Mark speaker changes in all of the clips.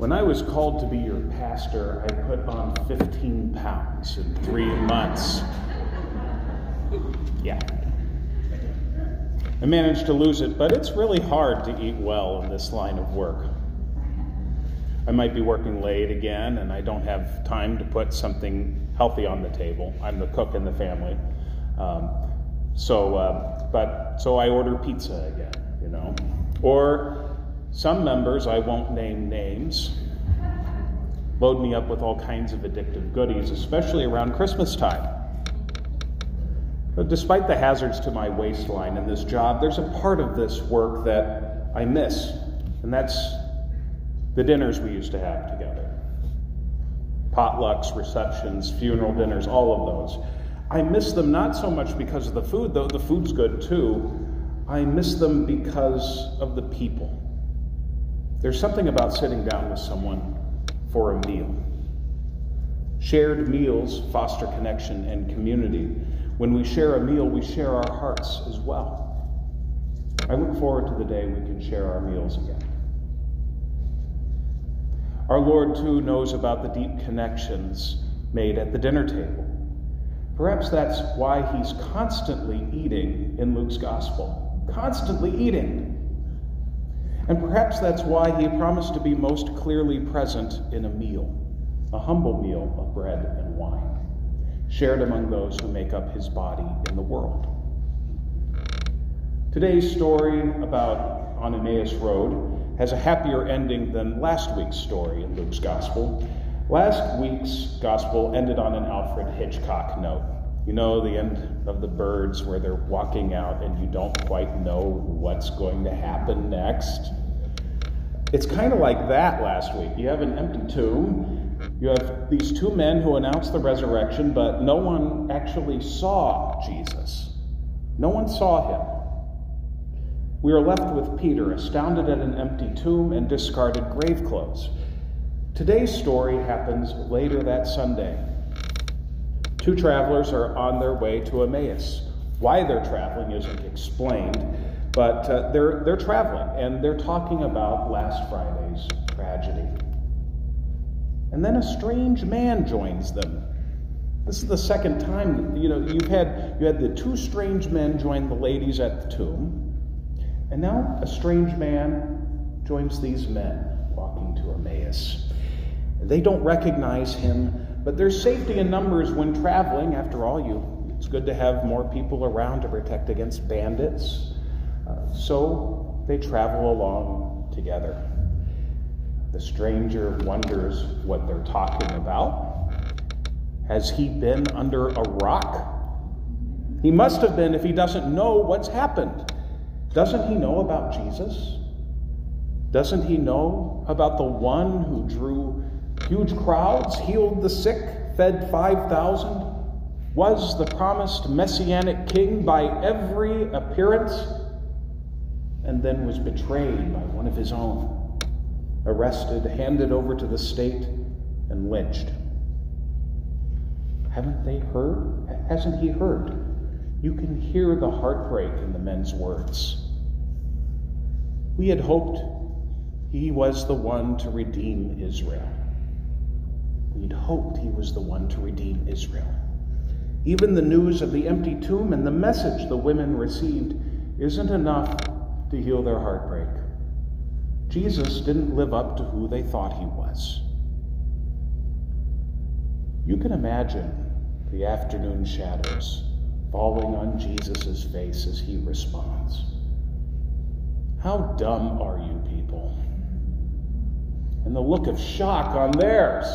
Speaker 1: When I was called to be your pastor, I put on 15 pounds in three months. Yeah. I managed to lose it, but it's really hard to eat well in this line of work. I might be working late again, and I don't have time to put something healthy on the table. I'm the cook in the family. Um, so, uh, but, so I order pizza again, you know. Or some members, I won't name names, load me up with all kinds of addictive goodies, especially around Christmas time. But despite the hazards to my waistline in this job, there's a part of this work that I miss, and that's the dinners we used to have together potlucks, receptions, funeral dinners, all of those. I miss them not so much because of the food, though the food's good too. I miss them because of the people. There's something about sitting down with someone for a meal. Shared meals foster connection and community. When we share a meal, we share our hearts as well. I look forward to the day we can share our meals again. Our Lord, too, knows about the deep connections made at the dinner table. Perhaps that's why he's constantly eating in Luke's gospel. Constantly eating. And perhaps that's why he promised to be most clearly present in a meal, a humble meal of bread and wine, shared among those who make up his body in the world. Today's story about on Emmaus Road has a happier ending than last week's story in Luke's Gospel. Last week's Gospel ended on an Alfred Hitchcock note. You know, the end of the birds where they're walking out and you don't quite know what's going to happen next. It's kind of like that last week. You have an empty tomb. You have these two men who announce the resurrection, but no one actually saw Jesus. No one saw him. We are left with Peter, astounded at an empty tomb and discarded grave clothes. Today's story happens later that Sunday. Two travelers are on their way to Emmaus. Why they're traveling isn't explained, but uh, they're, they're traveling and they're talking about last Friday's tragedy. And then a strange man joins them. This is the second time, you know, you've had you had the two strange men join the ladies at the tomb, and now a strange man joins these men walking to Emmaus. They don't recognize him, but there's safety in numbers when traveling. After all, you it's good to have more people around to protect against bandits uh, so they travel along together. The stranger wonders what they're talking about. Has he been under a rock? He must have been if he doesn't know what's happened. Doesn't he know about Jesus? Doesn't he know about the one who drew huge crowds, healed the sick, fed 5,000, was the promised messianic king by every appearance? and then was betrayed by one of his own, arrested, handed over to the state, and lynched. Haven't they heard? Hasn't he heard? You can hear the heartbreak in the men's words. We had hoped he was the one to redeem Israel. We'd hoped he was the one to redeem Israel. Even the news of the empty tomb and the message the women received isn't enough to heal their heartbreak. Jesus didn't live up to who they thought he was. You can imagine the afternoon shadows falling on Jesus' face as he responds. How dumb are you people? And the look of shock on theirs.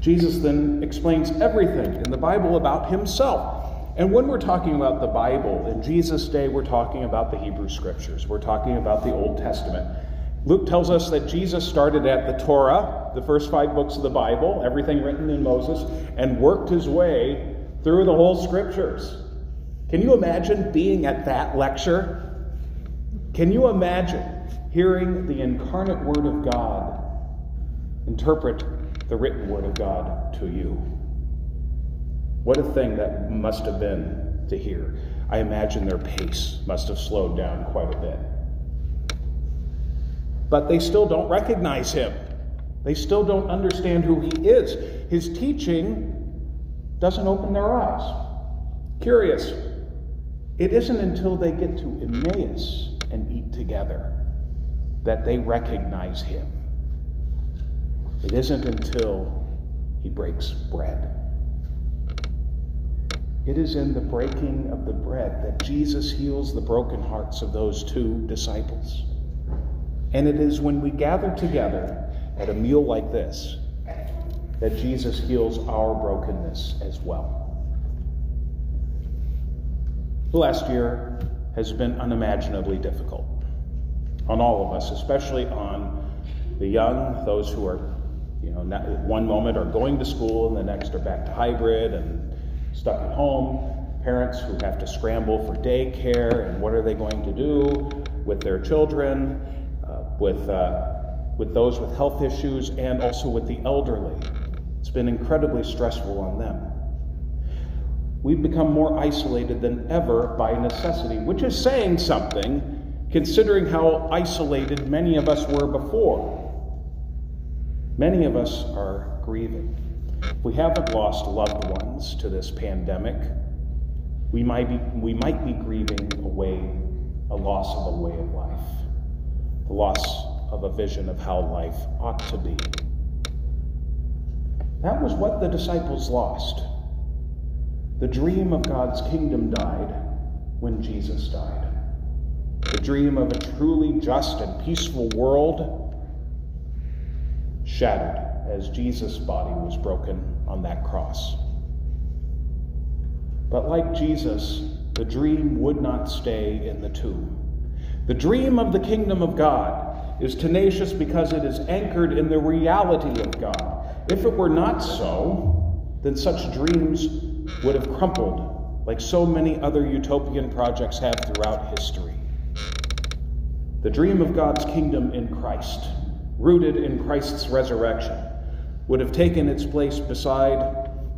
Speaker 1: Jesus then explains everything in the Bible about himself and when we're talking about the Bible, in Jesus' day, we're talking about the Hebrew Scriptures. We're talking about the Old Testament. Luke tells us that Jesus started at the Torah, the first five books of the Bible, everything written in Moses, and worked his way through the whole Scriptures. Can you imagine being at that lecture? Can you imagine hearing the incarnate Word of God interpret the written Word of God to you? What a thing that must have been to hear. I imagine their pace must have slowed down quite a bit. but they still don't recognize him. They still don't understand who he is. His teaching doesn't open their eyes. Curious, it isn't until they get to Emmaus and eat together that they recognize him. It isn't until he breaks bread. It is in the breaking of the bread that Jesus heals the broken hearts of those two disciples. And it is when we gather together at a meal like this that Jesus heals our brokenness as well. The last year has been unimaginably difficult on all of us, especially on the young, those who are, you know, one moment are going to school and the next are back to hybrid and stuck at home. Parents who have to scramble for daycare and what are they going to do with their children, uh, with, uh, with those with health issues, and also with the elderly. It's been incredibly stressful on them. We've become more isolated than ever by necessity, which is saying something considering how isolated many of us were before. Many of us are grieving. We haven't lost loved ones to this pandemic. We might be, we might be grieving a way, a loss of a way of life, the loss of a vision of how life ought to be. That was what the disciples lost. The dream of God's kingdom died when Jesus died. The dream of a truly just and peaceful world shattered as Jesus' body was broken on that cross. But like Jesus, the dream would not stay in the tomb. The dream of the kingdom of God is tenacious because it is anchored in the reality of God. If it were not so, then such dreams would have crumpled like so many other utopian projects have throughout history. The dream of God's kingdom in Christ, rooted in Christ's resurrection, would have taken its place beside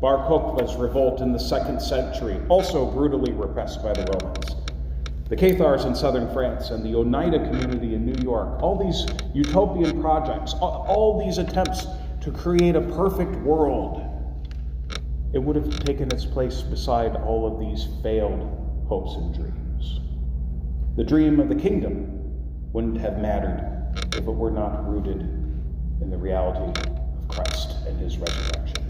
Speaker 1: Bar Kokhba's revolt in the second century, also brutally repressed by the Romans. The Cathars in southern France and the Oneida community in New York, all these utopian projects, all these attempts to create a perfect world, it would have taken its place beside all of these failed hopes and dreams. The dream of the kingdom wouldn't have mattered if it were not rooted in the reality of Christ and his resurrection.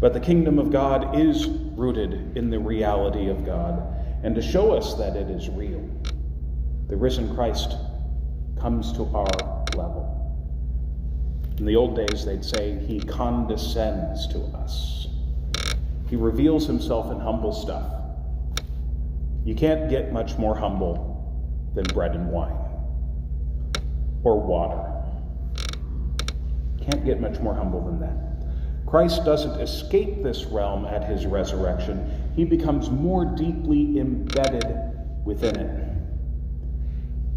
Speaker 1: But the kingdom of God is rooted in the reality of God. And to show us that it is real, the risen Christ comes to our level. In the old days, they'd say he condescends to us. He reveals himself in humble stuff. You can't get much more humble than bread and wine or water. Can't get much more humble than that. Christ doesn't escape this realm at his resurrection, he becomes more deeply embedded within it.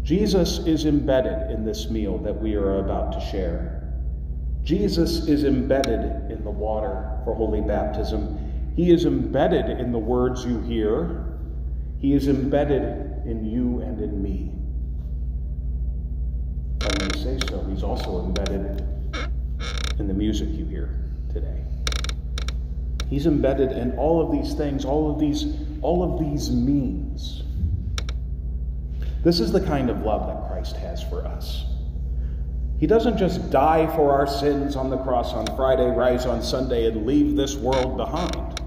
Speaker 1: Jesus is embedded in this meal that we are about to share. Jesus is embedded in the water for holy baptism. He is embedded in the words you hear. He is embedded in you and in me. I may say so, he's also embedded in the music you hear today. He's embedded in all of these things, all of these, all of these means. This is the kind of love that Christ has for us. He doesn't just die for our sins on the cross on Friday, rise on Sunday, and leave this world behind.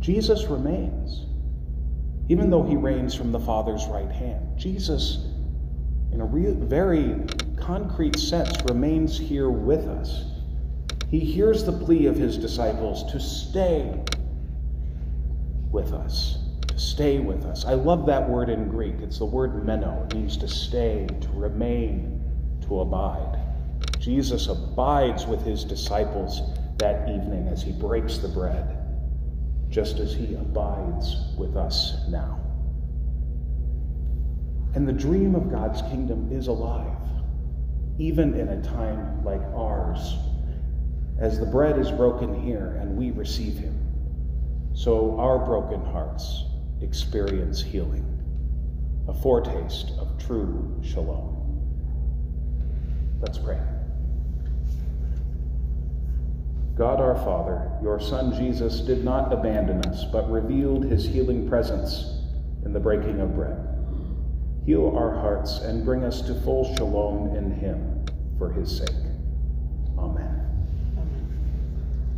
Speaker 1: Jesus remains, even though he reigns from the Father's right hand. Jesus in a real, very concrete sense, remains here with us. He hears the plea of his disciples to stay with us, to stay with us. I love that word in Greek. It's the word meno. It means to stay, to remain, to abide. Jesus abides with his disciples that evening as he breaks the bread, just as he abides with us now. And the dream of God's kingdom is alive, even in a time like ours, as the bread is broken here and we receive Him. So our broken hearts experience healing, a foretaste of true shalom. Let's pray. God our Father, your Son Jesus did not abandon us, but revealed his healing presence in the breaking of bread. Heal our hearts and bring us to full shalom in him for his sake.